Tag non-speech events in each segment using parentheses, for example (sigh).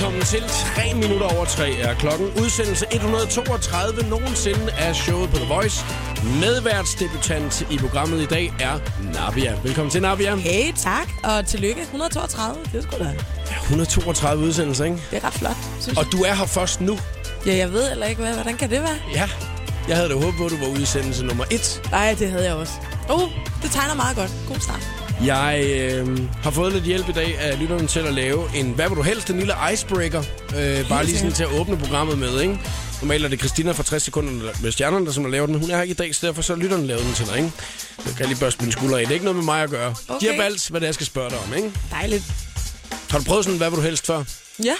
Velkommen til 3 minutter over 3 er klokken. Udsendelse 132 nogensinde af showet på The Voice. Medværtsdebutant i programmet i dag er Navia. Velkommen til, Navia. Hey, tak. Og tillykke. 132. Det er sgu da. 132 udsendelser, ikke? Det er ret flot, synes Og jeg. du er her først nu. Ja, jeg ved heller ikke, hvad, hvordan kan det være? Ja. Jeg havde da håbet på, at du var udsendelse nummer 1. Nej, det havde jeg også. Oh, det tegner meget godt. God start. Jeg øh, har fået lidt hjælp i dag af lytterne til at lave en, hvad vil du helst, en lille icebreaker. Øh, bare lige sådan til at åbne programmet med, ikke? Normalt er det Christina fra 60 sekunder med stjernerne, der som har lavet den. Hun er her ikke i dag, så derfor så lytterne lavet den til dig, ikke? Så kan jeg lige børste mine skuldre af. Det er ikke noget med mig at gøre. Okay. De har Okay. valgt, hvad det er, jeg skal spørge dig om, ikke? Dejligt. Har du prøvet sådan, hvad vil du helst før? Ja.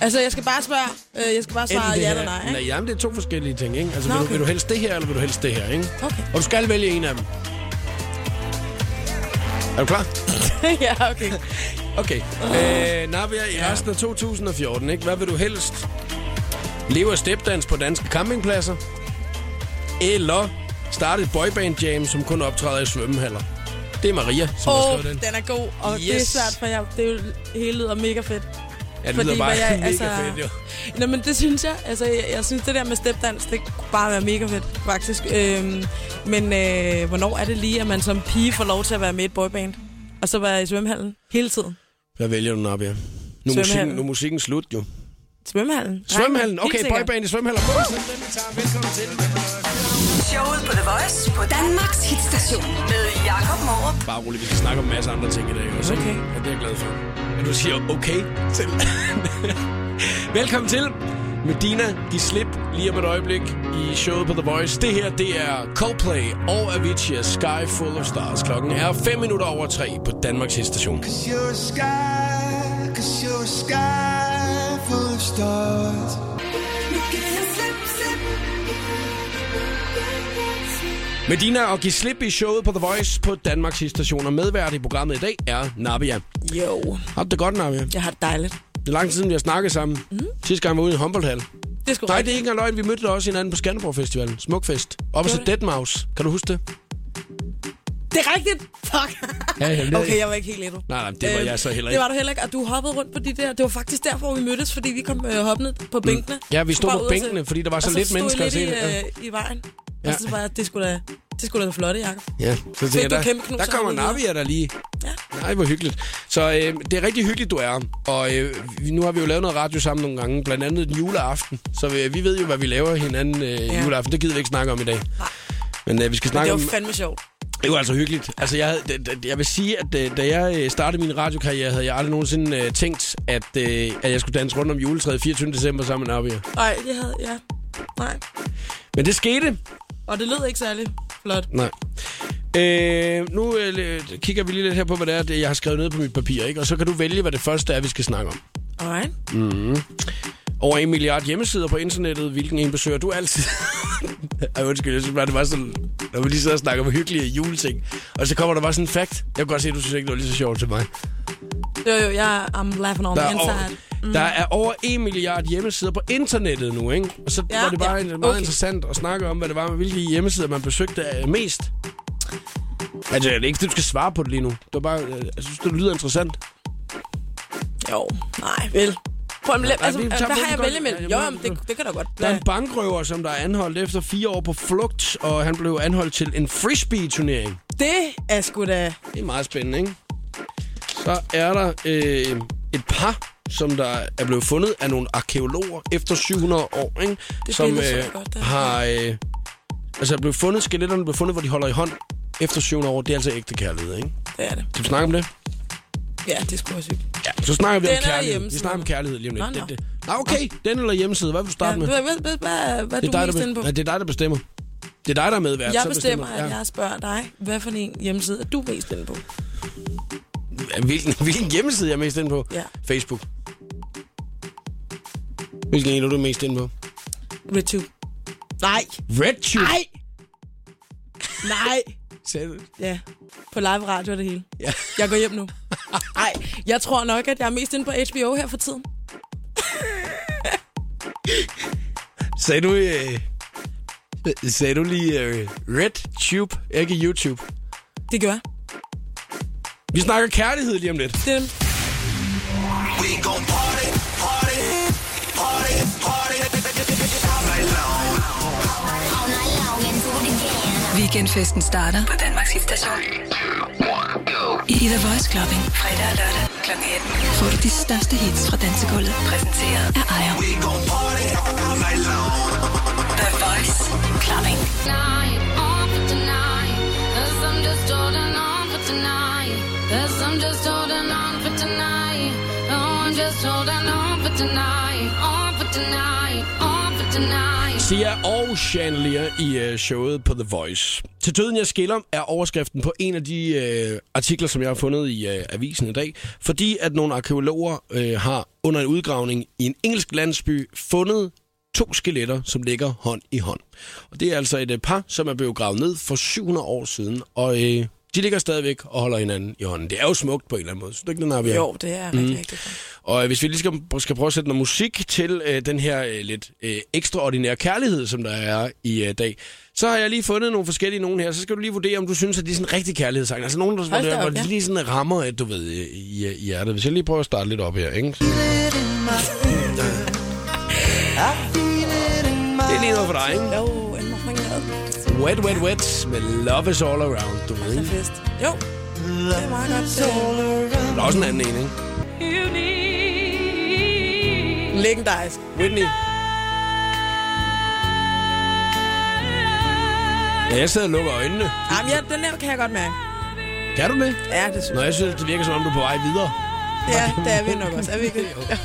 Altså, jeg skal bare spørge. Øh, jeg skal bare svare ja eller nej, ikke? jamen, det er to forskellige ting, ikke? Altså, Nå, vil, du, okay. vil du helst det her, eller vil du helst det her, ikke? Okay. Og du skal vælge en af dem. Er du klar? (laughs) ja, okay. Okay. Øh, Navia, i resten af 2014, ikke? hvad vil du helst? Leve af stepdans på danske campingpladser? Eller starte et boyband jam, som kun optræder i svømmehaller? Det er Maria, som har Åh, skrevet oh, den. den er god. Og yes. det er svært for jer. Det er jo hele lyder mega fedt. Ja, det fordi lyder bare jeg- mega altså- fedt, jo. Nå, men det synes jeg. Altså, jeg, jeg synes, det der med stepdans, det kunne bare være mega fedt, faktisk. Øhm, men øh, hvornår er det lige, at man som pige får lov til at være med i et boyband? Og så være i svømmehallen hele tiden? Hvad vælger du, Navia? Nu er musikken, Svømmehallen. nu musikken slut, jo. Svømmehallen? Svømmehallen, okay, boyband i den vi tager. Velkommen til. Showet på The Voice på Danmarks hitstation med Jakob Morup. Bare roligt, vi skal snakke om en masse andre ting i dag også. Okay. Ja, det er jeg glad for. At du siger okay til. (laughs) Velkommen til. Medina, giv slip lige om et øjeblik i showet på The Voice. Det her, det er Coldplay og Avicii Sky Full of Stars. Klokken er 5 minutter over 3 på Danmarks station. Cause you're a sky, cause you're a sky full of stars. Medina og giv slip i showet på The Voice på Danmarks station. Og medvært i programmet i dag er Nabia. Jo, Har du det godt, Nabia? jeg har det dejligt. Det er lang tid siden, vi har snakket sammen. Mm. Sidste gang var ude i en håndboldhal. Det er sgu Nej, det er ikke engang løgn. Vi mødte også hinanden på Skanderborg Festivalen. Smukfest. Oppe Gjorde til Deadmau5. Kan du huske det? Det er rigtigt! Fuck! Ja, jamen, det- okay, jeg var ikke helt ædru. Nej, nej, det var jeg så heller Det ikke. var du heller ikke, og du hoppede rundt på de der... Det var faktisk derfor, vi mødtes, fordi vi kom øh, hoppende på bænkene. Ja, vi stod på og se- bænkene, fordi der var så og lidt mennesker at lidt se i, det. Ja. øh, i vejen. Ja. Og så var jeg, det skulle da... Det skulle da flotte, Jacob. Ja, så du jeg, kæmpe der, knus der kommer? Navia der lige. Ja. Nej, hvor hyggeligt. Så øh, det er rigtig hyggeligt, du er. Og øh, vi- nu har vi jo lavet noget radio sammen nogle gange, blandt andet en juleaften. Så vi, vi ved jo, hvad vi laver hinanden øh, Ja. juleaften. Det gider vi ikke snakke om i dag. Nej. Men øh, vi skal Det snakke var om... fandme sjovt. Det var altså hyggeligt. Altså, jeg, jeg vil sige, at øh, da jeg øh, startede min radiokarriere, havde jeg aldrig nogensinde øh, tænkt, at, øh, at jeg skulle danse rundt om juletræet 24. december sammen med Navia. Nej, det havde... Ja. Nej. Men det skete. Og det lød ikke særlig flot. Nej. Øh, nu øh, kigger vi lige lidt her på, hvad det er, det jeg har skrevet ned på mit papir, ikke? Og så kan du vælge, hvad det første er, vi skal snakke om. Alright. Over en milliard hjemmesider på internettet. Hvilken en besøger du altid? (laughs) Ej, undskyld, jeg synes bare, det var sådan... Når vi lige sidder og snakker om hyggelige juleting. Og så kommer der bare sådan en fact. Jeg kan godt se, at du synes ikke, det var lige så sjovt til mig. Jo, jo, jeg I'm laughing on Der the er, inside. over, der er over 1 milliard hjemmesider på internettet nu, ikke? Og så Ja, var det bare ja, ja, meget okay. interessant at snakke om, hvad det var med, hvilke hjemmesider man besøgte øh, mest. Altså, det er ikke, du skal svare på det lige nu. Det var bare, øh, jeg synes, det lyder interessant. Jo, nej, vel. Prøv at, altså, hvad på har jeg vælge Ja, mellem? jeg Jo, jamen, det, det kan da godt Der er en bankrøver, som der er anholdt efter fire år på flugt, og han blev anholdt til en frisbee-turnering. Det er sgu da... Det er meget spændende, ikke? Så er der øh, et par, som der er blevet fundet af nogle arkeologer efter 700 år, ikke? Det som øh, godt, der. har... Øh, altså er blevet fundet, skeletterne er blevet fundet, hvor de holder i hånd efter 700 år. Det er altså ægte kærlighed, ikke? Det er det. Skal vi snakke om det? Ja, det er sgu også sygt. Ja, så snakker vi Den om kærlighed. Vi snakker om kærlighed lige om lidt. Nå, nå. Det, det. Nå, okay. Den eller hjemmeside. Hvad vil du Ja, starte med? hvad, hvad, hvad, hvad, hvad Det du er, dig, mest der, inde på? ja, det er dig, der bestemmer. Det er dig, der er medvært. Jeg så bestemmer, at ja. jeg spørger dig, hvad for en hjemmeside er du mest inde på? Hvilken, (laughs) hvilken hjemmeside er jeg mest inde på? Ja. Facebook. Hvilken en er du mest inde på? RedTube. Nej. RedTube. Nej. Nej. (laughs) Sagde du det? Ja, på live radio er det hele. Ja. Jeg går hjem nu. (laughs) Nej, jeg tror nok, at jeg er mest inde på HBO her for tiden. Sagde du... Øh, sagde du lige øh, RedTube, ikke YouTube? Det gør jeg. Vi snakker kærlighed lige om lidt. Det dem. We gon' party, party, party, party all night long. Weekendfesten starter på Danmarks hitstation. I The Voice Clubbing. Fredag og lørdag kl. 18. Får du de største hits fra dansegulvet. Præsenteret af Ejer. We gon' party all night long. The Voice Clubbing. tonight, on for tonight. Cause I'm just holding on for tonight. Cause I'm just holding on for tonight. Oh, I'm just holding on for tonight. On for tonight. On for tonight. Sia og Chandelier i øh, showet på The Voice. Til døden jeg skiller er overskriften på en af de øh, artikler, som jeg har fundet i øh, avisen i dag. Fordi at nogle arkeologer øh, har under en udgravning i en engelsk landsby fundet to skeletter, som ligger hånd i hånd. Og det er altså et øh, par, som er blevet gravet ned for 700 år siden. Og øh, de ligger stadigvæk og holder hinanden i hånden. Det er jo smukt på en eller anden måde. Synes du ikke, den har vi Jo, det er rigtig, Mm. rigtig og øh, hvis vi lige skal, skal prøve at sætte noget musik til øh, den her øh, lidt øh, ekstraordinære kærlighed, som der er i øh, dag, så har jeg lige fundet nogle forskellige nogen her. Så skal du lige vurdere, om du synes, at de er sådan en rigtig kærlighedssang. Altså nogen, der, Hold der, op, hvor de ja. lige sådan rammer, at du ved, i, i, i hjertet. Hvis jeg lige prøver at starte lidt op her, ikke? Det er lige noget for dig, ikke? Jo. Wet, wet, wet med Love is all around, du ved, ikke? fest. Jo, det er meget godt. øh, Der er også en anden en, ikke? Legendarisk. Whitney. Ja, jeg sidder og lukker øjnene. Jamen, ja, den der kan jeg godt mærke. Kan du det? Ja, det synes Nå, jeg synes, det virker som om, du er på vej videre. jeg. Ja, det er vi nok også. Er vi ikke? Ja.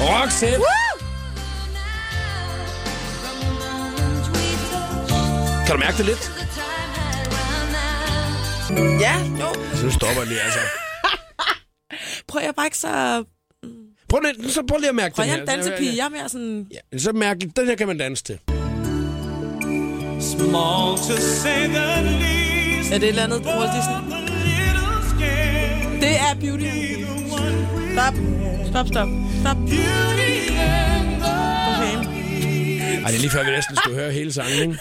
(laughs) Roxette! Kan du mærke det lidt? Ja, jo. Så nu stopper jeg lige, altså. (laughs) Prøv jeg bare ikke så... Prøv lige, så prøv lige at mærke Prøv den jeg her. er en dansepige. Jeg er mere sådan... Ja, så mærk den her kan man danse til. Small to say the least. Er det et eller andet Walt Disney? Det er Beauty. Stop. Stop, stop. Stop. Okay. Ej, det er lige før, vi næsten skulle høre hele sangen, ikke?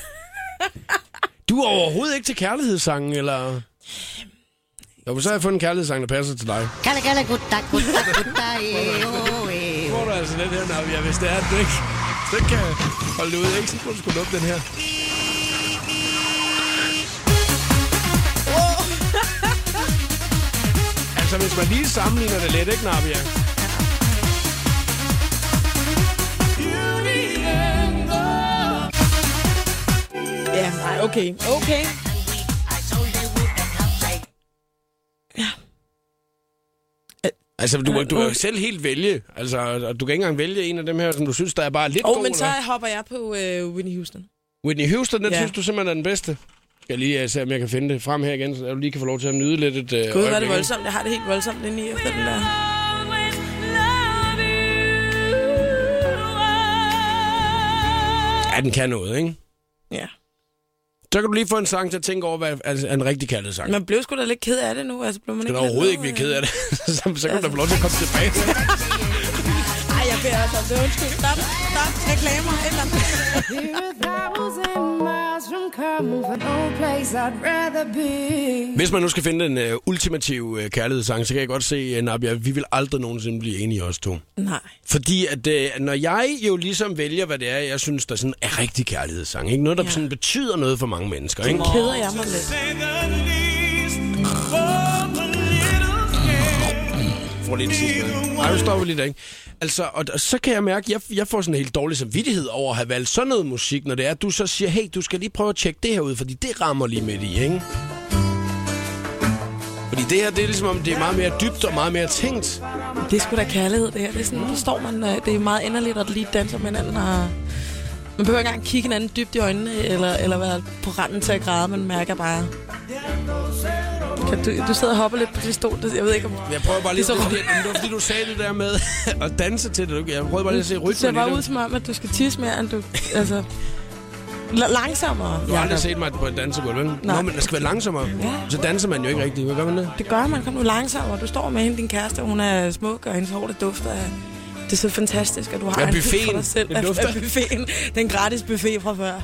Du er overhovedet ikke til kærlighedssangen, eller... Jo, så har jeg fundet en kærlighedssang, der passer til dig. Kalla, kalla, gutta, gutta, gutta, eh, oh, eh. Får du altså den her, Navia, hvis det er, at du ikke, ikke kan holde det ud, ikke? Så må du sgu lukke den her. altså, hvis man lige sammenligner det lidt, ikke, Navia? Ja, nej, okay. Okay. Altså, du, du kan jo selv helt vælge. Altså, og du kan ikke engang vælge en af dem her, som du synes, der er bare lidt Åh, god. oh, men så hopper jeg på øh, Whitney Houston. Whitney Houston, den Ja. synes du simpelthen er den bedste. Jeg lige uh, se, om jeg kan finde det frem her igen, så du lige kan få lov til at nyde lidt et uh, Gud, er det voldsomt. Jeg har det helt voldsomt inde i efter den der. Ja, den kan noget, ikke? Ja. Så kan du lige få en sang til at tænke over, hvad altså, en rigtig kærlighedssang. Man blev sgu da lidt ked af det nu. Altså, blev man skal lidt overhovedet ikke blive ked af det. (laughs) så, så kan du da Altså. få lov til at komme tilbage. (laughs) Ej, jeg beder altså om det. Undskyld. Stop. Stop. Reklamer. Et eller andet. Hvis man nu skal finde den uh, ultimative uh, kærlighedssang, så kan jeg godt se, uh, Nabia, vi vil aldrig nogensinde blive enige os to. Nej. Fordi at uh, når jeg jo ligesom vælger, hvad det er, jeg synes, der sådan er rigtig kærlighedssang, ikke? noget, der Ja. sådan betyder noget for mange mennesker. Ikke? Keder jeg mig lidt. Får lige det sidste med. Nej, nu stopper vi lige der, ikke? Altså, og, og så kan jeg mærke, at jeg, jeg får sådan en helt dårlig samvittighed over at have valgt sådan noget musik, når det er, at du så siger, hey, du skal lige prøve at tjekke det her ud, fordi det rammer lige midt i, ikke? Fordi det her, det er ligesom om, det er meget mere dybt og meget mere tænkt. Det er sgu da kærlighed, det her. Det er sådan, så står man, øh, det er meget inderligt at lige danser med hinanden. Og man behøver ikke engang kigge hinanden dybt i øjnene, eller, eller være på randen til at græde. Man mærker bare... Kan du, du sidder og hopper lidt på din stol. Det- Jeg ved ikke, om... Jeg prøver bare lige, Det det, det, det, det var fordi, du sagde det der med (laughs) at danse til det. Jeg prøvede bare lige at se ser rytmen i bare det. ud som om, at du skal tisse mere, end du... Altså, la- langsommere. Du har aldrig set mig på et dansegulv, vel? Nej. Nå, men det skal være langsommere. Ja. Så danser man jo ikke rigtigt. Hvad gør man det? Det gør man. Kom nu langsommere. Du står med hende, din kæreste, og hun er smuk, og hendes hår, det dufter af... Det er så fantastisk, at du har Ja, en hit for buffeten. dig selv. Det Af- dufter. af buffeten. Den gratis buffet fra før. (laughs)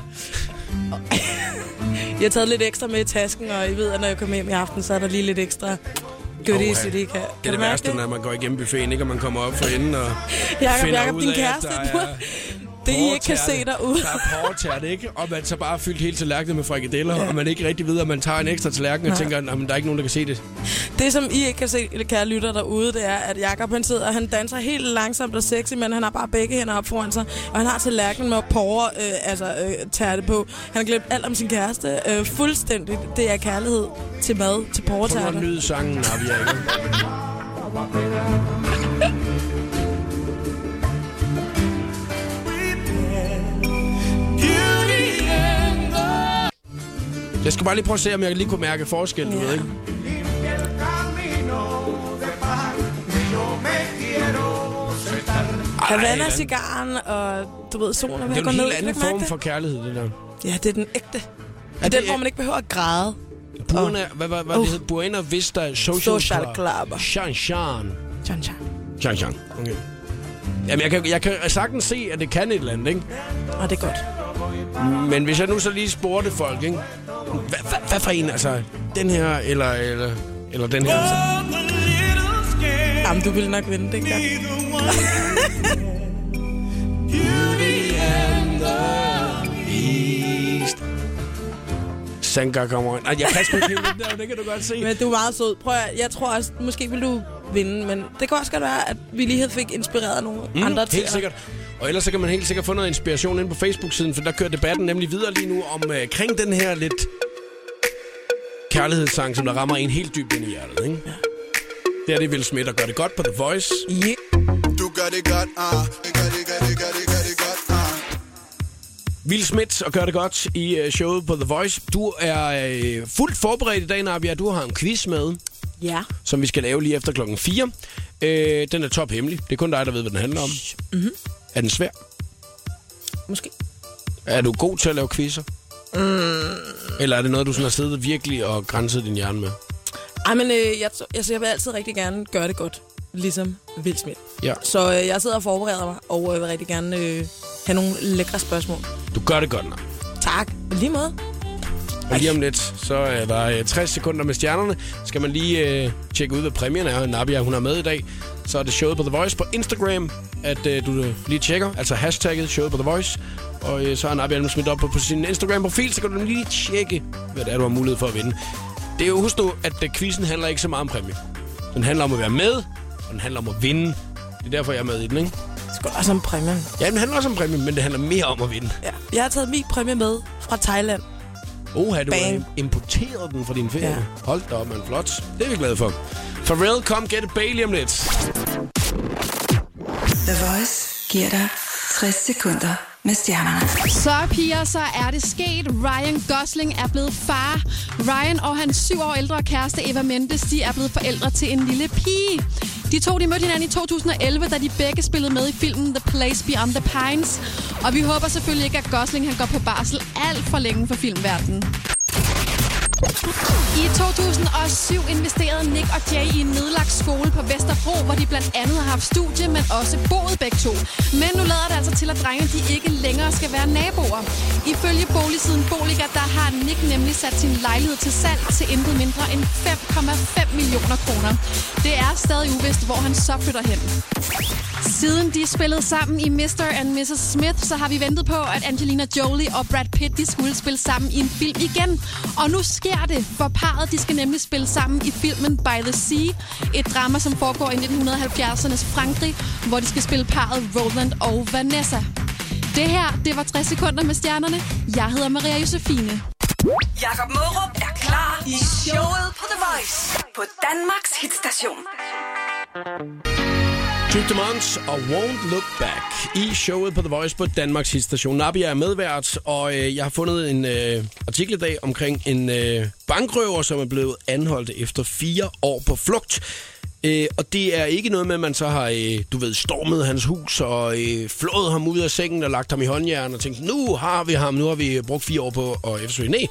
Jeg har taget lidt ekstra med i tasken, og I ved, at når jeg kommer hjem i aften, så er der lige lidt ekstra Goodies, oh, ja. det kan. Det er det værste, det? når man går igennem buffeten, ikke? Og man kommer op for enden og Jakob, finder Jakob, ud din af, kæreste, at der er Det, I ikke kan se derude. Der er portært, ikke? Og man så bare fyldt hele tallerkenen med frikadeller, ja. og man ikke rigtig ved, at man tager en ekstra tallerken og Nej. tænker, at der er ikke nogen, der kan se det. Det, som I ikke kan se, kære lytter derude, det er, at Jakob han sidder, og han danser helt langsomt og sexy, men han har bare begge hænder op foran sig, og han har tallerkenen med porre, øh, altså øh, tærte på. Han har glemt alt om sin kæreste. Øh, fuldstændigt. Det er kærlighed til mad, til Prøv nu at porretærte. nyde sangen, Navia, Jeg skal bare lige prøve at se, om jeg lige kunne mærke forskel, du Ja. ved, ikke? Havana cigaren, og du ved, solen er ved Det er at gå en ned. helt Kan du anden form det? for kærlighed, det der. Ja, det er den ægte. Det er det den, er- hvor man ikke behøver at græde. Buena, hvad, hvad, hvad Uh. det hedder? Buena Vista Social, Social Club. Shan Shan. Tjan, tjan. Shan Shan. Okay. Jamen, jeg kan, jeg kan sagtens se, at det kan et eller andet, ikke? Og det er godt. Men hvis jeg nu så lige spurgte folk, ikke? Hvad, hvad, hvad for en, altså? Den her, eller, eller, eller den her? Jamen, du ville nok vinde det, ikke? Sanka kommer ind. Jeg kan sgu ikke der, det kan du godt se. (laughs) Men du er meget sød. Prøv at, jeg tror også, måske vil du vinde, men det kan også godt være, at vi lige fik inspireret nogle mm, andre til Helt sikkert. Og ellers så kan man helt sikkert få noget inspiration ind på Facebook-siden, for der kører debatten nemlig videre lige nu om øh, kring den her lidt kærlighedssang, som der rammer en helt dybt ind i hjertet, ikke? Ja. Det er det Will Smith, der gør det godt på The Voice. Yeah. Du gør det godt, ah. Gør det, gør det, gør det, gør det godt, ah. Will Smith og gør det godt i øh, showet på The Voice. Du er øh, fuldt forberedt i dag, Nabia. Du har en quiz med, Ja. som vi skal lave lige efter klokken 4. Øh, den er top hemmelig. Det er kun dig, der ved, hvad den handler om. Mm-hmm. Er den svær? Måske. Er du god til at lave quizzer? Mm. Eller er det noget, du sådan har siddet virkelig og grænset din hjerne med? Ej, men øh, jeg, altså, jeg vil altid rigtig gerne gøre det godt, ligesom Will Smith. Ja. Så øh, jeg sidder og forbereder mig, og øh, vil rigtig gerne øh, have nogle lækre spørgsmål. Du gør det godt nok. Tak. Lige måde. Og lige om lidt, så er der øh, 60 sekunder med stjernerne. Skal man lige øh, tjekke ud, hvad præmien er. Nabia, hun er med i dag. Så er det showet på The Voice på Instagram, at øh, du øh, lige tjekker. Altså hashtagget showet på The Voice. Og øh, så har Nabia smidt op på, på sin Instagram-profil, så kan du lige tjekke, hvad det er, du har mulighed for at vinde. Det er jo, husk nu, at øh, quizzen handler ikke så meget om præmie. Den handler om at være med, og den handler om at vinde. Det er derfor, jeg er med i den, ikke? Det skal også om præmien. Ja, den handler også om præmie, men det handler mere om at vinde. Ja. Jeg har taget min præmie med fra Thailand. Oha, du har Bang. importeret den fra din ferie. Ja. Hold da op, man. Flot. Det er vi glade for. Pharrell, kom get it Bailey om lidt. The Voice giver dig 60 sekunder med stjernerne. Så piger, så er det sket. Ryan Gosling er blevet far. Ryan og hans syv år ældre kæreste Eva Mendes, de er blevet forældre til en lille pige. De to de mødte hinanden i 2011, da de begge spillede med i filmen The Place Beyond the Pines. Og vi håber selvfølgelig ikke, at Gosling han går på barsel alt for længe for filmverdenen. I 2007 investerede Nick og Jay i en nedlagt skole på Vesterbro, hvor de blandt andet har haft studie, men også boet begge to. Men nu lader det altså til, at drengene de ikke længere skal være naboer. Ifølge boligsiden Boliger, der har Nick nemlig sat sin lejlighed til salg til intet mindre end 5,5 millioner kroner. Det er stadig uvist, hvor han så flytter hen. Siden de spillede sammen i Mr. and Mrs. Smith, så har vi ventet på, at Angelina Jolie og Brad Pitt de skulle spille sammen i en film igen. Og nu sker det, for parret de skal nemlig spille sammen i filmen By the Sea. Et drama, som foregår i 1970'ernes Frankrig, hvor de skal spille parret Roland og Vanessa. Det her, det var 60 sekunder med stjernerne. Jeg hedder Maria Josefine. Jakob Mørup er klar i showet på The Voice på Danmarks hitstation. Duke Demons og Won't Look Back i showet på The Voice på Danmarks hitstation. Nabia er medvært, og øh, jeg har fundet en øh, artikel i dag omkring en øh, bankrøver, som er blevet anholdt efter fire år på flugt. Øh, og det er ikke noget med, at man så har, øh, du ved, stormet hans hus og øh, flået ham ud af sengen og lagt ham i håndjern og tænkt, nu har vi ham, nu har vi brugt fire år på at eftersøge. Nej,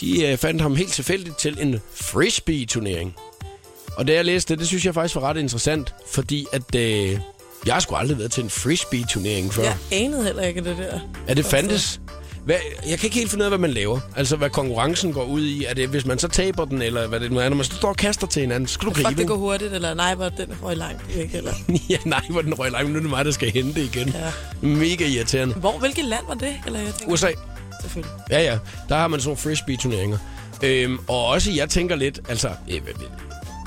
de øh, fandt ham helt tilfældigt til en frisbee-turnering. Og da jeg læste det, det synes jeg faktisk var ret interessant, fordi at øh, jeg har sgu aldrig været til en frisbee-turnering før. Jeg anede heller ikke det der. Ja, det fandtes. Hvad, jeg kan ikke helt finde ud af, hvad man laver. Altså, hvad konkurrencen går ud i. Er det, hvis man så taber den, eller hvad det nu er, når man står og kaster til hinanden, skal du gribe Fuck, det går hurtigt, eller nej, hvor den røg langt. Ikke, eller. (laughs) ja, nej, hvor den røg langt. Nu er det mig, der skal hente igen. Ja. Mega irriterende. Hvor, hvilket land var det? Eller jeg tænker, USA. Selvfølgelig. Ja, ja. Der har man sådan nogle frisbee-turneringer. Øhm, og også, jeg tænker lidt, altså, øh,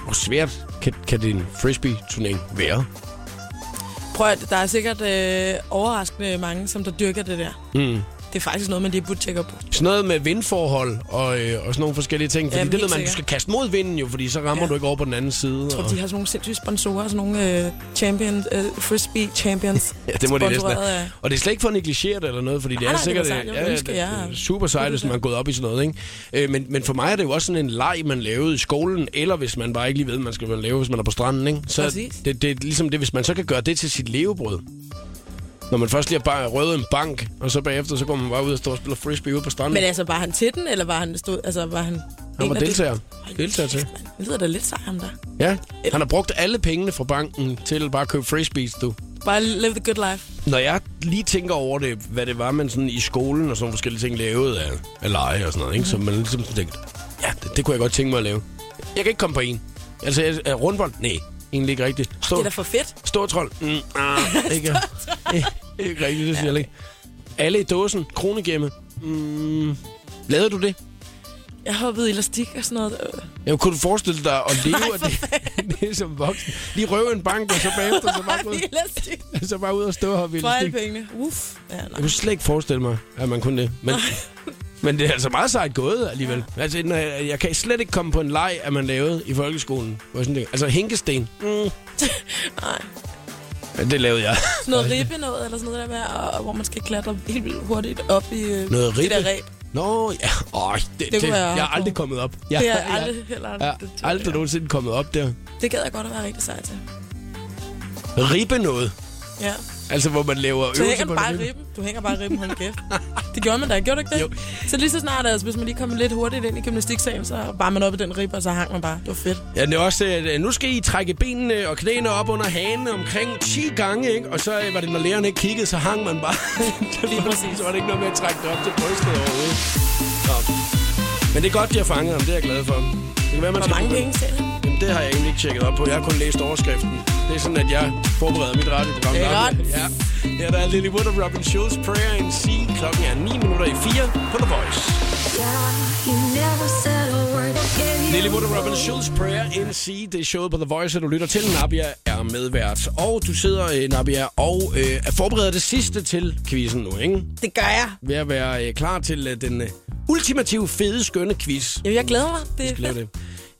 hvor svært kan, kan det en frisbee-turnering være? Prøv at, der er sikkert øh, overraskende mange, som der dyrker det der. Mm. Det er faktisk noget, man lige burde tjekke op på. Sådan noget med vindforhold og, øh, og sådan nogle forskellige ting. Fordi Jamen, det ved man, du skal kaste mod vinden jo, fordi så rammer Ja. du ikke over på den anden side. Jeg tror, og... de har sådan nogle sindssyge sponsorer, sådan nogle øh, champion, øh, frisbee champions. (laughs) Ja, det må det næsten af- Og det er slet ikke for at negligere det eller noget, fordi det er nej, sikkert sejt. Ja, ønsker, er super sejt, hvis man er gået op i sådan noget. Ikke? Øh, men, men for mig er det jo også sådan en leg, man lavede i skolen, eller hvis man bare ikke lige ved, man skal lave, hvis man er på stranden. Ikke? Så Præcis. det, det er ligesom det, hvis man så kan gøre det til sit levebrød. Når man først lige har bare røvet en bank, og så bagefter, så går man bare ud og står og spiller frisbee ude på stranden. Men altså, var han til den, eller var han stod, altså, var han... han var deltager. Deltager til. Det lyder da lidt sej, ham der. Ja, han har brugt alle pengene fra banken til bare at købe frisbees, du. Bare live the good life. Når jeg lige tænker over det, hvad det var, man sådan i skolen og sådan nogle forskellige ting lavede af, af lege og sådan noget, ikke? så man ligesom tænkte, ja, det, det kunne jeg godt tænke mig at lave. Jeg kan ikke komme på en. Altså, jeg- er rundbold? Nej, egentlig ikke rigtigt. Stå, Det er da for fedt. Stor trold? Mm, ah, (laughs) ikke, ikke, ikke rigtigt, det siger jeg ikke. Alle i dåsen? Kronegemme? Mm, lavede du det? Jeg hoppede elastik og sådan noget. Ja, kunne du forestille dig at leve af det, (laughs) det som voksen? Lige røve en bank, og så bagefter så bare, (laughs) ud, elastik. (laughs) så bare ud og stå og hoppe i For alle elastik. pengene. Uff. Ja, nej. Jeg kunne slet ikke forestille mig, at man kunne det. Men, men det er altså meget sejt gået alligevel. Altså, når jeg, jeg kan slet ikke komme på en leg, at man lavede i folkeskolen. Jeg sådan tænker, altså, hænkesten. Mm. nej. Det lavede jeg. Sådan noget ribbe noget, eller sådan noget der med, og, hvor man skal klatre helt vildt hurtigt op i øh, Noget de ribbe? der ræb. Nå, ja. Åh, det, det, det, jeg jeg er aldrig kommet op. Jeg, Det er aldrig heller jeg, jeg, er aldrig nogensinde kommet op der. Det gad jeg godt at være rigtig sej til. Ribbe noget. Ja. Altså, hvor man laver øvelser hænger på bare det. ribben. Du hænger bare ribben, hold kæft. Det gjorde man da, gjorde du ikke det? Jo. Så lige så snart, altså, hvis man lige kommer lidt hurtigt ind i gymnastiksalen, så var man oppe i den ribbe, og så hang man bare. Det var fedt. Ja, det er også, at nu skal I trække benene og knæene op under hanen omkring 10 gange, ikke? Og så øh, var det, når læreren ikke kiggede, så hang man bare. (laughs) Lige præcis. så var det ikke noget med at trække det op til brystet overhovedet. Nå. Men det er godt, de har fanget ham. Det er jeg glad for. Det kan være, man Hvor mange penge selv? Jamen, det har jeg egentlig ikke tjekket op på. Jeg har kun læst overskriften. Det er sådan, at jeg forbereder mit radioprogram. Det er godt. Ja. ja, der er Lily Wood og Robin Schulz, Prayer in C. Klokken er 9 minutter i 4 på The Voice. Lily Wood og Robin Schulz, Prayer in C. Det er showet på The Voice, og du lytter til. Nabia er medvært. Og du sidder, øh, Nabia, og øh, er forberedt det sidste til quizzen nu, ikke? Det gør jeg. Ved at være øh, klar til øh, den øh, ultimative, fede, skønne quiz. Jamen, jeg glæder mig. Det er fedt. det.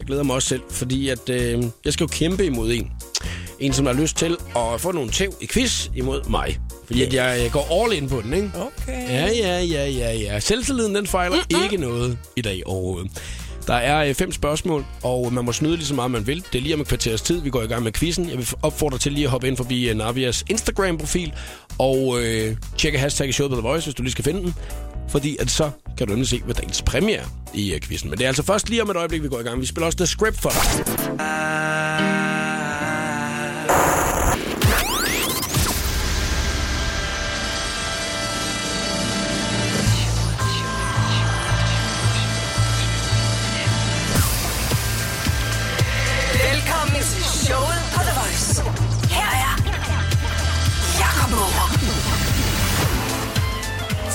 Jeg glæder mig også selv, fordi at, øh, jeg skal jo kæmpe imod en. En, som har lyst til at få nogle tæv i quiz imod mig. Fordi at jeg, jeg går all in på den, ikke? Okay. Ja, ja, ja, ja, ja. Selvtilliden, den fejler mm-hmm. ikke noget i dag overhovedet. Der er øh, fem spørgsmål, og man må snyde lige så meget, man vil. Det er lige om et kvarters tid, vi går i gang med quizzen. Jeg vil opfordre til lige at hoppe ind forbi øh, Navias Instagram-profil og øh, tjekke hashtag showet på The Voice, hvis du lige skal finde den. Fordi at så kan du endelig se, hvad dagens premiere øh, er i quizzen. Men det er altså først lige om et øjeblik, vi går i gang. Vi spiller også The Script for dig.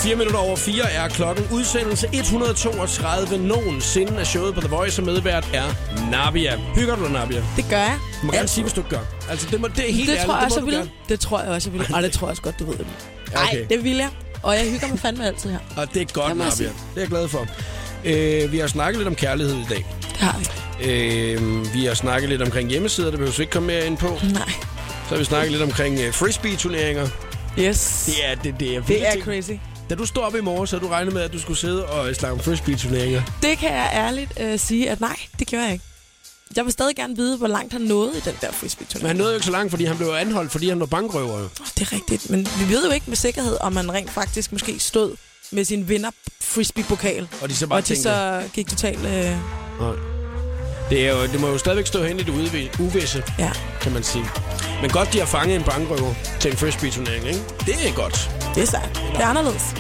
4 minutter over 4 er klokken. Udsendelse 132 nogensinde af showet på The Voice, og medvært er Nabia. Hygger du dig, Nabia? Det gør jeg. Du må gerne sige, hvis du gør. Altså, det, må, det er helt det ærligt, tror jeg det også, må jeg du vil. gerne. Det tror jeg også, jeg vil. Og (laughs) det tror jeg også godt, du ved det. Nej, okay. det vil jeg. Og jeg hygger mig fandme altid her. Og det er godt, Nabia. sige. Det er jeg glad for. Øh, vi har snakket lidt om kærlighed i dag. Det har vi. Øh, vi har snakket lidt omkring hjemmesider, det behøver vi ikke komme mere ind på. Nej. Så har vi snakket lidt omkring øh, frisbee-turneringer. Yes. Det er, det, det er, det er ting. crazy. Da du stod op i morgen, så du regnet med, at du skulle sidde og snakke om frisbee-turneringer. Det kan jeg ærligt øh, sige, at nej, det gjorde jeg ikke. Jeg vil stadig gerne vide, hvor langt han nåede i den der frisbee Men han nåede jo ikke så langt, fordi han blev anholdt, fordi han var bankrøver. jo. Det er rigtigt, men vi ved jo ikke med sikkerhed, om man rent faktisk måske stod med sin vinder frisbee-pokal. Og de så bare Og de så gik totalt... Øh, Nej. Det, er jo, det må jo stadigvæk stå hen i det uvi- uvisse, ja, kan man sige. Men godt, de har fanget en bankrøver til en frisbee-turnering, ikke? Det er godt. Det er sejt. Det er anderledes.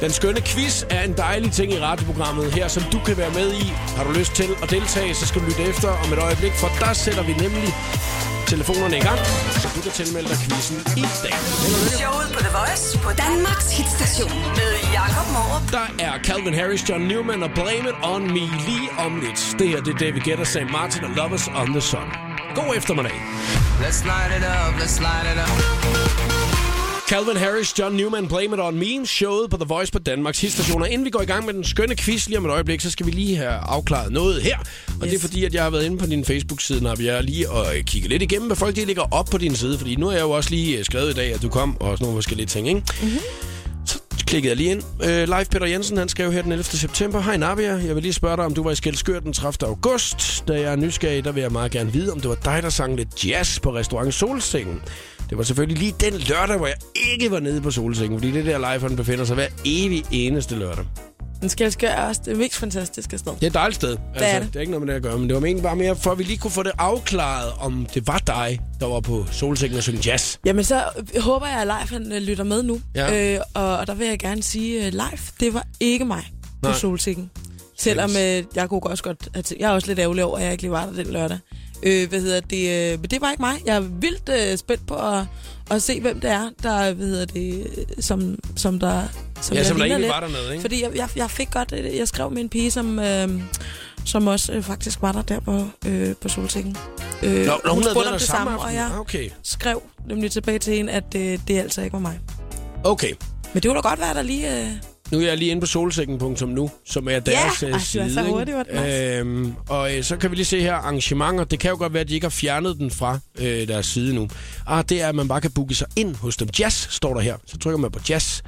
Den skønne quiz er en dejlig ting i radioprogrammet her, som du kan være med i. Har du lyst til at deltage, så skal du lytte efter om et øjeblik, for der sætter vi nemlig telefonerne i gang, så du kan tilmelde dig quizzen i dag. Showet på The Voice på Danmarks hitstation med Jakob Morup. Der er Calvin Harris, John Newman og Blame It On Me lige om lidt. Det her det er David Guetta, St. Martin og Lovers on the Sun. God eftermiddag. Let's light it up, let's light it up. Calvin Harris, John Newman, Blame It On Me, showet på The Voice på Danmarks hitstationer. Inden vi går i gang med den skønne quiz lige om et øjeblik, så skal vi lige have afklaret noget her. Og yes. det er fordi, at jeg har været inde på din Facebook-side, når vi er lige og kigge lidt igennem, hvad folk de lægger op på din side. Fordi nu har jeg jo også lige øh, skrevet i dag, at du kom og sådan nogle forskellige ting, ikke? Mm-hmm. Så klikkede jeg lige ind. Uh, Leif Peter Jensen, han skrev her den 11. september. Hej Nabia, jeg vil lige spørge dig, om du var i Skelskør den 30. august. Da jeg er nysgerrig, der vil jeg meget gerne vide, om det var dig, der sang lidt jazz på restaurant Solsengen. Det var selvfølgelig lige den lørdag, hvor jeg ikke var nede på Solsengen, fordi det der live, befinder sig hver evig eneste lørdag. Den skal er også det mest fantastiske sted. Det er et dejligt sted. Altså, er det. det er ikke noget med det at gøre, men det var egentlig bare mere, for at vi lige kunne få det afklaret, om det var dig, der var på Solsengen og synge jazz. Jamen, så øh, håber jeg, at Leif han, øh, lytter med nu. Ja. Øh, og, og der vil jeg gerne sige, uh, Leif, det var ikke mig på Nej. Solsikken. Selvom øh, jeg kunne også godt... At, jeg er også lidt ærgerlig over, at jeg ikke lige var der den lørdag. Øh, hvad hedder det? Øh, men det var ikke mig. Jeg er vildt øh, spændt på at, at se, hvem det er, der, hvad hedder det, som, som der... Som Ja, som der egentlig lidt. var dernede, ikke? Fordi jeg, jeg, jeg fik godt... øh, Jeg skrev med en pige, som, øh, som også øh, faktisk var der der på, øh, på Solsikken. Øh, Nå, når hun, havde spurgte om det samme samme, og aften. jeg Okay, skrev nemlig tilbage til hende, at øh, det altså ikke var mig. okay. Men det kunne da godt være, der lige... Øh, Nu er jeg lige inde på solsikken.nu, som er deres Ja, øh, side. så ikke? hurtigt, var det nice. øhm, og øh, så kan vi lige se her arrangementer. Det kan jo godt være, at de ikke har fjernet den fra øh, deres side nu. Ah, det er, at man bare kan booke sig ind hos dem. Jazz står der her. Så trykker man på jazz.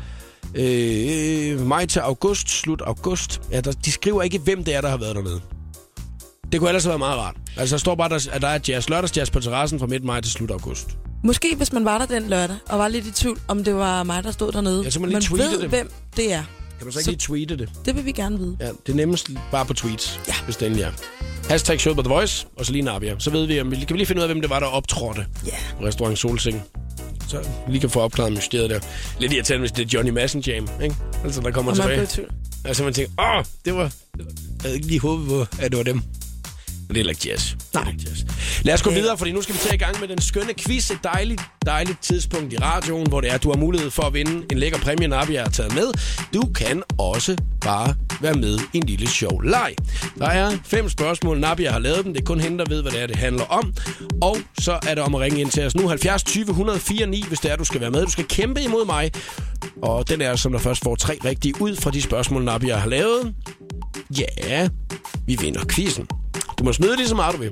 Øh, maj til august, slut august. Ja, der, de skriver ikke, hvem det er, der har været dernede. Det kunne ellers været meget rart. Altså, der står bare, der, at der er jazz, lørdagsjazz på terrassen fra midt maj til slut august. måske hvis man var der den lørdag, og var lidt i tvivl, om det var mig, der stod dernede. Ja, så man lige man ved, det. hvem det er. Kan du så ikke Så- lige tweete det? Det vil vi gerne vide. Ja, det er nemmest bare på tweets, Ja. hvis endelig er. Hashtag showet på The Voice, og så lige Nabia. Så ved vi, om vi kan vi lige finde ud af, hvem det var, der optrådte Ja. på restaurant Solseng. Så vi lige kan få opklaret mysteriet der. Lidt irriterende, hvis det er Johnny Madsen Jam, ikke? Altså, der kommer Og man tilbage. tvivl. Altså, man tænker, åh, det var... Jeg havde ikke lige håbet på, at det var dem. Det er heller ikke jazz. Nej. ikke jazz. Lad os gå Ja. videre, fordi nu skal vi tage i gang med den skønne quiz. Et dejligt, dejligt tidspunkt i radioen, hvor det er, at du har mulighed for at vinde en lækker præmie, Nabi har taget med. Du kan også bare være med i en lille sjov leg. Der er fem spørgsmål, Nabi har lavet dem. Det er kun hende, der ved, hvad det er, det handler om. Og så er det om at ringe ind til os nu. 70 20 104 9, hvis det er, du skal være med. Du skal kæmpe imod mig. Og den er, som der først får tre rigtige ud fra de spørgsmål, Nabi har lavet. Ja, vi vinder quizzen. Du må snyde lige så meget, du vil.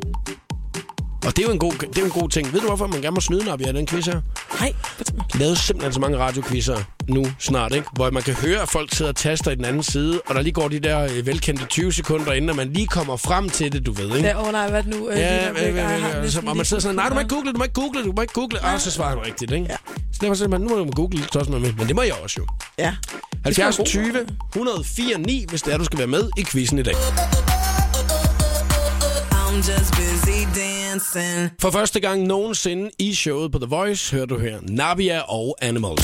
Og det er jo en god, det er en god ting. Ved du, hvorfor man gerne må snyde, når vi har den quiz her? Nej, lavede simpelthen så mange radioquizzer nu snart, ikke? Hvor man kan høre, at folk sidder og taster i den anden side, og der lige går de der øh, velkendte 20 sekunder, inden man lige kommer frem til det, du ved, ikke? Ja, åh nej, hvad er nu? Øh, Ja, ja, ja, ja, så, og man sidder sådan, nej, du må ikke google du må ikke google du må ikke google det. Og så svarer han rigtigt, ikke? Ja. Så derfor siger man, nu må du google så også med. Men det må jeg også jo. Ja. 70 god. 20 104 9, hvis det er, du skal være med i quizzen i dag. I'm just busy dancing. For første gang nogensinde i showet på The Voice, hører du her Navia og Animals.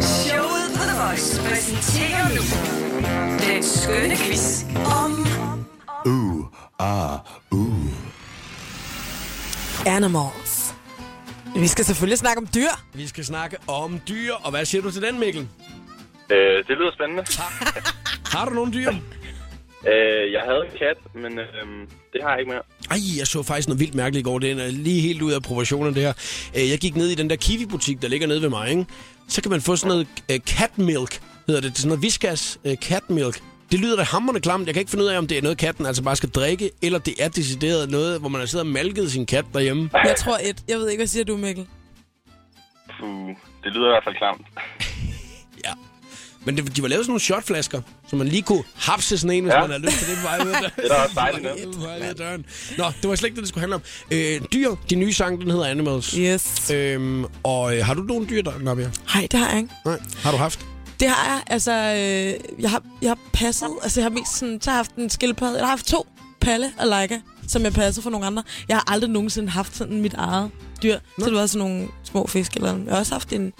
Showet på The Voice præsenterer nu den skønne quiz om Animals. Vi skal selvfølgelig snakke om dyr. Vi skal snakke om dyr, og hvad siger du til den, Mikkel? Øh, det lyder spændende. (laughs) Har du nogle dyr? (laughs) Øh, jeg havde en kat, men øh, det har jeg ikke mere. Ej, jeg så faktisk noget vildt mærkeligt i går. Det er lige helt ud af proportionen, det her. Øh, Jeg gik ned i den der Kiwi-butik, der ligger nede ved mig, ikke? Så kan man få sådan noget uh, cat milk, hedder det. Det er sådan noget viskas uh, cat milk. Det lyder da hammerende klamt. Jeg kan ikke finde ud af, om det er noget, katten altså bare skal drikke, eller det er decideret noget, hvor man har siddet og malket sin kat derhjemme. Jeg tror et. Jeg ved ikke, hvad siger du, Mikkel? Puh, det lyder i hvert fald klamt. Ja. Men det, de var lavet sådan nogle shotflasker, så man lige kunne hapse sådan en, hvis Ja. man havde lyst til det på vej ud af døren. (laughs) Det er også dejligt (laughs) af døren. Nå, det var slet ikke det, det skulle handle om. Øh, dyr, de nye sang, den hedder Animals. Yes. Øhm, og øh, har du nogle dyr, der Nabia? Nej, det har jeg ikke. Nej. Har du haft? Det har jeg. Altså, øh, jeg, har, jeg har passet. Altså, jeg har mest sådan... Så har jeg haft en skildpadde. Jeg har haft to. Palle og Leica, som jeg passer for nogle andre. Jeg har aldrig nogensinde haft sådan mit eget dyr. Så det var sådan nogle små fisk eller noget. Jeg har også haft en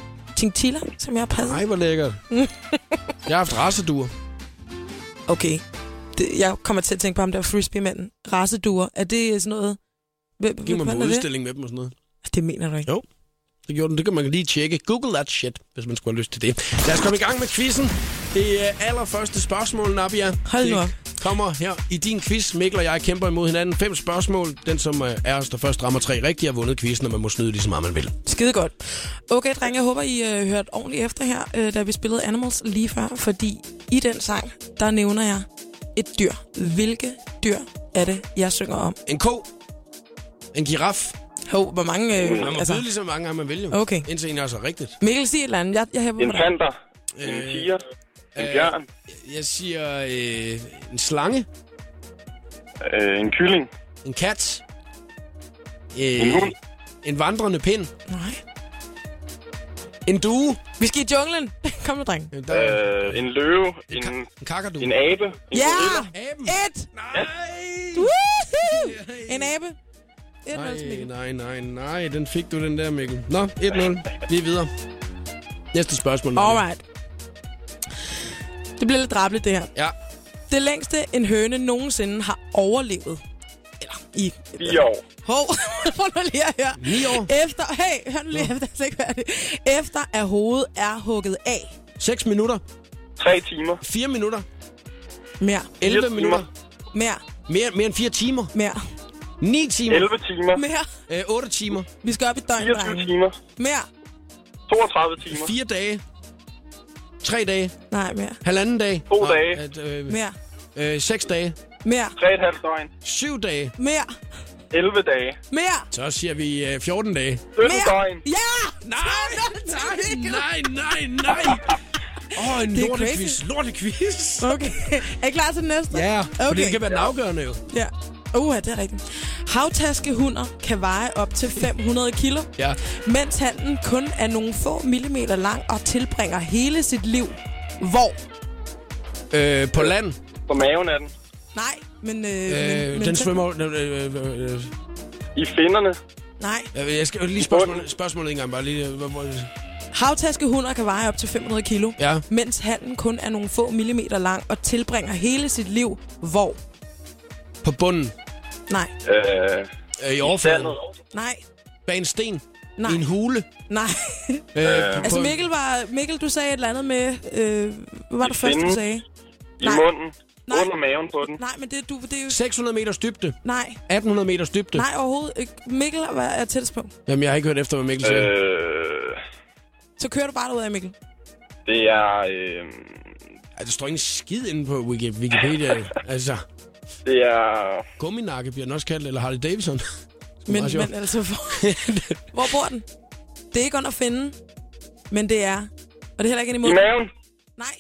chinchilla, som jeg har passet. Nej, hvor lækkert. (laughs) Jeg har haft raceduer. Okay. Det, jeg kommer til at tænke på ham der frisbee-manden. Raceduer. Er det sådan noget... Hvem, mig hvem på det? udstilling med dem og sådan noget. Det mener du ikke. Jo. Det gjorde den. Det kan man lige tjekke. Google that shit, hvis man skulle have lyst til det. Lad os komme i gang med quizzen. Det er allerførste spørgsmål, Nabia. Hold nu op. kommer her i din quiz. Mikkel og jeg kæmper imod hinanden. Fem spørgsmål. Den, som øh, er os, der først rammer tre rigtige, har vundet quizzen, og man må snyde lige så meget, man vil. Skide godt. Okay, drenge, jeg håber, I øh, hørte ordentligt efter her, øh, da vi spillede Animals lige før, fordi i den sang, der nævner jeg et dyr. Hvilke dyr er det, jeg synger om? En ko. En giraf. Hov, hvor mange... Øh, Man må altså... byde lige så mange gange, man vil jo. Okay. Indtil en er så rigtigt. Mikkel, sig et eller andet. Jeg, jeg hæver En dig. panter. En Øh, tiger. En øh, bjørn. Jeg siger øh, en slange. Øh, en kylling. En kat. Øh, En hund. En vandrende pind. Nej. En due. Vi skal i junglen. (laughs) Kom nu, dreng. Øh, Der, Øh, en løve. En, en kakadu. en abe. En Ja! gorilla. Aben. Et! Nej. Woohoo! En abe. Et nul til Nej, Mikkel. nej, nej, nej. Den fik du, den der, Mikkel. Nå, 1-0. Vi er videre. Næste spørgsmål. Marie. Alright. Det bliver lidt drabligt, det her. Ja. Det længste, en høne nogensinde har overlevet. Eller i... Fire år. Hov, (laughs) prøv nu lige at høre. Ni år. Efter, hey, hør nu lige efter, jeg ikke det. Efter at hovedet er hugget af. 6 minutter. Tre timer. 4 minutter. Mere, 11 timer. minutter. mere, Mere, mere end 4 timer. mere, 9 timer. 11 timer. mere. Øh, 8 timer. Vi skal op i døgn, 24 drenge. timer. Mere. 32 timer. 4 dage. 3 dage. Nej, mere. Halvanden dag. To Nå, dage. At, øh, Mere. øh, 6 dage. Mere. 3,5 døgn. 7 dage. Mere. 11 dage. Mere. Så siger vi øh, 14 dage. 17 Mere. døgn. Ja! Nej, nej, nej, nej, nej. Åh, oh, en Det er crazy. Lortequiz. Okay. (laughs) Er I klar til den næste? Ja, okay. fordi det kan være den afgørende jo. Ja. Uh, det er rigtigt. Havtaskehunder kan veje op til 500 kilo, Ja. mens handen kun er nogle få millimeter lang og tilbringer hele sit liv. Hvor? Øh, på land. På maven er den. Nej, men... Øh, Øh, men, men den så- svømmer... Øh, øh, øh, øh. I finnerne. Nej. Jeg jeg skal jo lige spørgsmålet, spørgsmålet en gang bare lige. øh, hvor- hvor- Havtaskehunder kan veje op til 500 kilo, Ja. mens handen kun er nogle få millimeter lang og tilbringer hele sit liv. Hvor? På bunden. Nej. Øh, Øh, I overfladen. Nej. Bag en sten. Nej. I en hule. Nej. Øh, altså Mikkel, var, Mikkel, du sagde et eller andet med... Øh, hvad var det første, du sagde? I Nej. munden. Nej. Under maven på den. Nej, men det, du, det er jo... 600 meters dybde. Nej. 1800 meters dybde. Nej, overhovedet ikke. Mikkel er er tættest på. Jamen, jeg har ikke hørt efter, hvad Mikkel siger. Øh. Øh, Så kører du bare ud af, Mikkel. det er... Øh, Ej, der står ingen skid inde på Wiki- Wikipedia. (laughs) altså, det er... gumminakke bliver den også kaldt, eller Harley Davidson. (laughs) Men, men altså, hvor, (laughs) hvor bor den? Det er ikke under at finde, men det er... Og det er heller ikke inde i I munden. maven. Nej,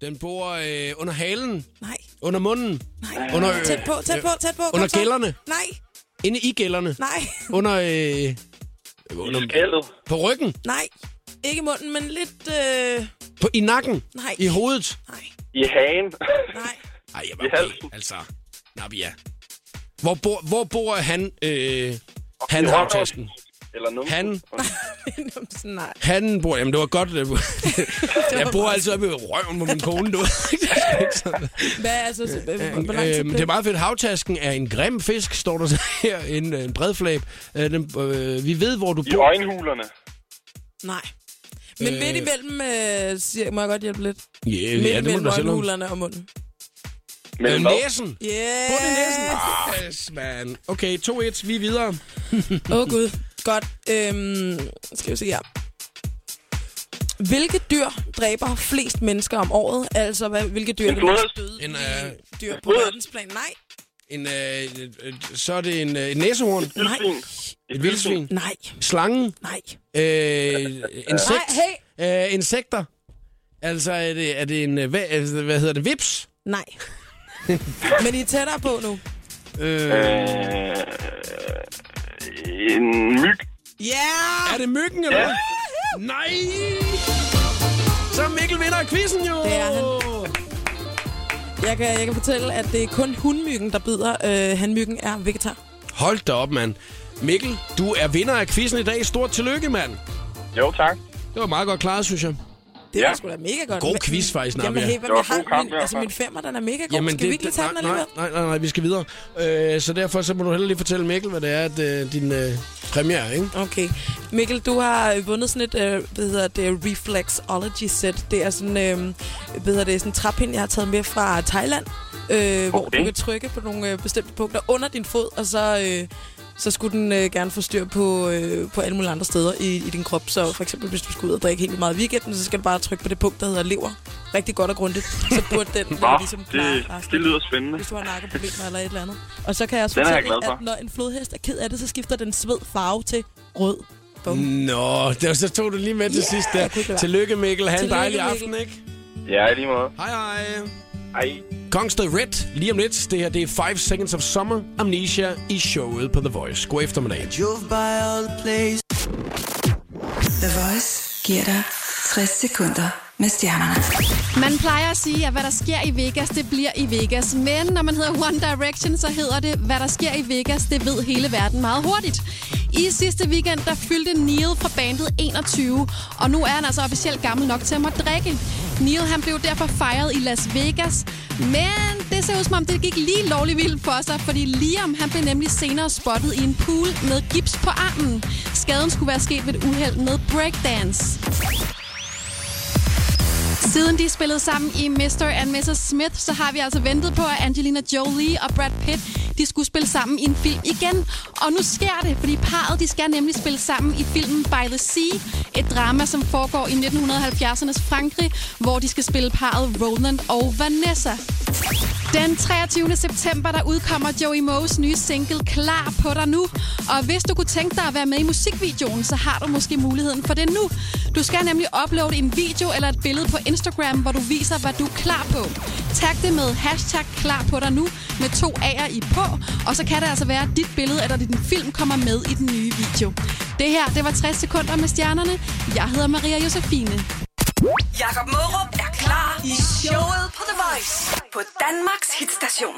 Den bor øh, under halen. nej, Under munden. nej. Under, øh, tæt på, tæt på, tæt på. Kom Under så. gælderne. Nej, Inde i gælderne. nej, Under... Øh, I under skaldet. på ryggen. nej. Ikke i munden, men lidt... Øh, På, I nakken. nej, I hovedet. nej, I hagen. nej. Ej, jeg I var okay. Altså, Nabia. Hvor bor, hvor bor han, øh, han I har tasken? Eller numsen. Han, (laughs) Sådan, nej. han bor, jamen det var godt. øh, (laughs) jeg bor altid oppe i røven på min kone, du. (laughs) Hvad er altså... så- Hvor hvor Øhm, det er meget fedt. Havtasken er en grim fisk, står der så her. En, en bredflab. Øh, den, øh, vi ved, hvor du I bor. øjenhulerne. Nej. Men Øh. midt imellem, øh, siger, må jeg godt hjælpe lidt? Ja, midt ja, det må imellem du da selv om. øjenhulerne og munden. Men hvad? næsen. Yeah. I næsen. Yes, man. Okay, 2-1. Vi er videre. (laughs) Åh oh, gud. Godt. Øhm, skal vi se her. Hvilke dyr dræber flest mennesker om året? Altså, hvad, hvilke dyr er flodhest. døde En, øh, dyr på verdensplan? Nej. En, øh, øh, så er det en, øh, en næsehorn. Nej. Et vildsvin. Nej. Slangen. Nej. Øh, insekt. Nej, Øh, insekter. Altså, er det, er det en... øh, Hvad, altså, hvad hedder det? Vips? Nej. (laughs) Men I er tættere på nu. Øh, Øh, en myg. Ja! Yeah! er det myggen, eller hvad? Nej! Så Mikkel vinder quizzen jo! Det er han. Jeg kan, jeg kan fortælle, at det er kun hundmyggen, der bider. Øh, hanmyggen er vegetar. Hold da op, mand. Mikkel, du er vinder af quizzen i dag. Stort tillykke, mand. Jo, tak. Det var meget godt klaret, synes jeg. Det var sgu da mega godt. God Men- quiz faktisk, Jamen, Nabia. hey, Det var jeg god har, kamp min, altså, min femmer, den er mega god. Jamen, Skal vi ikke lige tage den nej, alligevel? nej, nej, nej, vi skal videre. Øh, så derfor så må du heller lige fortælle Mikkel, hvad det er, at øh, din øh, premiere er, ikke? Okay. Mikkel, du har øh, vundet sådan et, øh, hvad hedder det, Reflexology set. Det er sådan, øh, hvad hedder det, sådan en træpind, jeg har taget med fra Thailand, øh, hvor Okay. du kan trykke på nogle øh, bestemte punkter under din fod, og så, øh, så skulle den øh, gerne få styr på, øh, på alle mulige andre steder i, i din krop. Så for eksempel, hvis du skal ud og drikke helt meget i weekenden, så skal du bare trykke på det punkt, der hedder lever. Rigtig godt og grundigt. Så burde den (laughs) Nå, øh, ligesom klare det, resten. det lyder spændende. hvis du har narkoproblemer eller et eller andet. Og så kan jeg også Den jeg fortælle, for. at når en flodhest er ked af det, så skifter den sved farve til rød. Bum. Nå, det var, så tog du lige med til Ja, sidst jeg der. Tillykke, Mikkel. Ha' en dejlig Mikkel. aften, ikke? Ja, lige måde. Hej, hej. Hej. Kongsted Red, lige om lidt. Det her, det er 5 Seconds of Summer, Amnesia i showet på The Voice. God eftermiddag. Drove by all the place. The Voice giver dig 60 sekunder med stjernerne. Man plejer at sige, at hvad der sker i Vegas, det bliver i Vegas. Men når man hedder One Direction, så hedder det, hvad der sker i Vegas, det ved hele verden meget hurtigt. I sidste weekend, der fyldte Neil fra bandet 21, og nu er han altså officielt gammel nok til at måtte drikke. Neil han blev derfor fejret i Las Vegas, men det ser ud som om, det gik lige lovlig vildt for sig, fordi Liam han blev nemlig senere spottet i en pool med gips på armen. Skaden skulle være sket ved et uheld med breakdance. Siden de spillede sammen i Mr. and Mrs. Smith, så har vi altså ventet på, at Angelina Jolie og Brad Pitt de skulle spille sammen i en film igen. Og nu sker det, fordi parret de skal nemlig spille sammen i filmen By the Sea. Et drama, som foregår i 1970'ernes Frankrig, hvor de skal spille parret Roland og Vanessa. Den 23. september, der udkommer Joey Moes nye single Klar på dig nu. Og hvis du kunne tænke dig at være med i musikvideoen, så har du måske muligheden for det nu. Du skal nemlig uploade en video eller et billede på Instagram, hvor du viser, hvad du er klar på. Tag det med hashtag klar på dig nu med to A'er i på, og så kan det altså være, at dit billede eller din film kommer med i den nye video. Det her, det var 60 sekunder med stjernerne. Jeg hedder Maria Josefine. Jakob Mørup i showet på The Voice på Danmarks hitstation.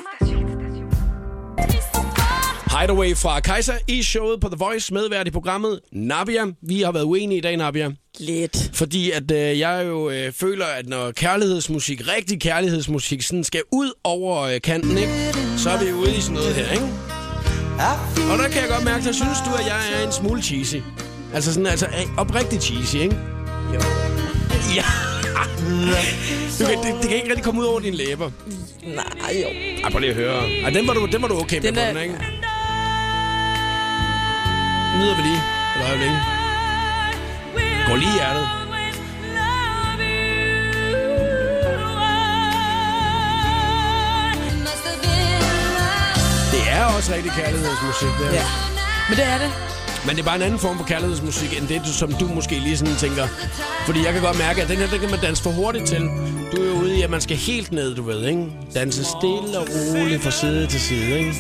Hideaway fra Kaiser i showet på The Voice, medvært i programmet Nabia. Vi har været uenige i dag, Nabia. Lidt. Fordi at øh, jeg jo øh, føler, at når kærlighedsmusik, rigtig kærlighedsmusik, sådan skal ud over øh, kanten, ikke? så er vi ude i sådan noget her, ikke? Og der kan jeg godt mærke, at synes du, at jeg er en smule cheesy. Altså sådan, altså oprigtig cheesy, ikke? Jo. (laughs) Ja. (laughs) Du kan, det, det kan ikke rigtig komme ud over dine læber. Nej, jo. Ej, prøv lige at høre. Ej, den var du, den var du okay med Den på, er- den, ikke? Nyder vi lige et øjeblik. Går lige i hjertet. Det er også rigtig kærlighedsmusik, det her. Ja. Men det er det. Men det er bare en anden form for kærlighedsmusik, end det, du, som du måske lige sådan tænker. Fordi jeg kan godt mærke, at den her, den kan man danse for hurtigt til. Du er jo ude i, at man skal helt ned, du ved, ikke? Danse stille og roligt fra side til side, ikke?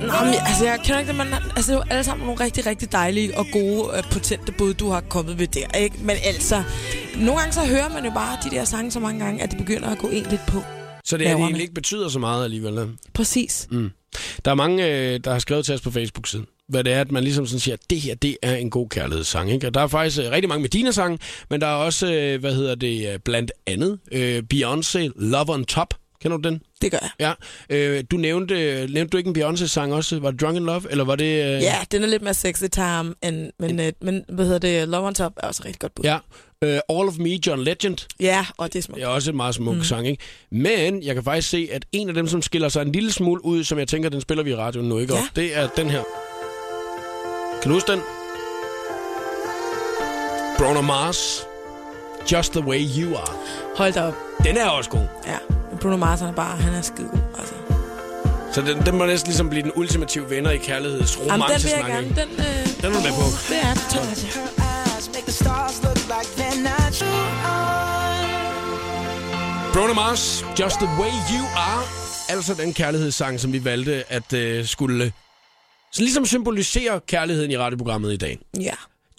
Nå, men, altså, jeg kender ikke det, men altså, det er jo alle sammen nogle rigtig, rigtig dejlige og gode, øh, potente bud, du har kommet ved der, ikke? Men altså, nogle gange så hører man jo bare de der sange så mange gange, at det begynder at gå en lidt på. Så det er, det egentlig ikke betyder så meget alligevel. Præcis. Mm. Der er mange, øh, der har skrevet til os på Facebook-siden, hvad det er, at man ligesom sådan siger, det her, det er en god kærlighedssang. Ikke? Og der er faktisk øh, rigtig mange Medina-sange, men der er også, øh, hvad hedder det, øh, blandt andet øh, Beyoncé, Love on Top. Kender du den? Det gør jeg. Ja. Øh, du nævnte, nævnte du ikke en Beyoncé-sang også? Var det Drunk in Love, eller var det... Øh... Ja, den er lidt mere sexy time, end, men, øh, men hvad hedder det, Love on Top er også rigtig godt bud. Ja. Øh, All of Me, John Legend. Ja, og det er smukt. Det er også en meget smuk mm. sang, ikke? Men jeg kan faktisk se, at en af dem, som skiller sig en lille smule ud, som jeg tænker, den spiller vi i radioen nu, ikke? Ja. Og det er den her. Kan du huske den? Bruno Mars. Just the way you are. Hold da op. Den er også god. Ja, Bruno Mars han er bare, han er skide god, altså. Så den, den må næsten ligesom blive den ultimative venner i kærligheds Jamen, den vil jeg gerne, den, øh, Den er du med på. det er det, tror jeg. Make the stars look like they're not true. Bruno Mars, Just the way you are. Altså den kærlighedssang, som vi valgte at øh, skulle så ligesom symbolisere kærligheden i radioprogrammet i dag. Ja.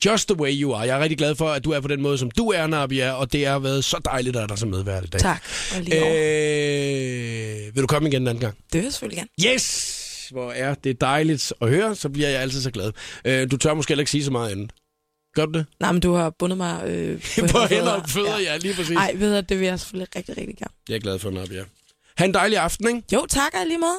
Just the way you are. Jeg er rigtig glad for, at du er på den måde, som du er, Nabia, og det har været så dejligt, at der er som medvært i dag. Tak. Og lige. Øh, vil du komme igen en anden gang? Det vil jeg selvfølgelig gerne. Yes! Hvor er det dejligt at høre, så bliver jeg altid så glad. Øh, du tør måske heller ikke sige så meget andet. Gør du det? Nej, men du har bundet mig øh, (laughs) På hænder og fødder, ja, lige præcis. Nej, ved du, det vil jeg selvfølgelig rigtig, rigtig gerne. Det er jeg glad for, Nabia. Ha' en dejlig aften, ikke? Jo, tak og lige måde.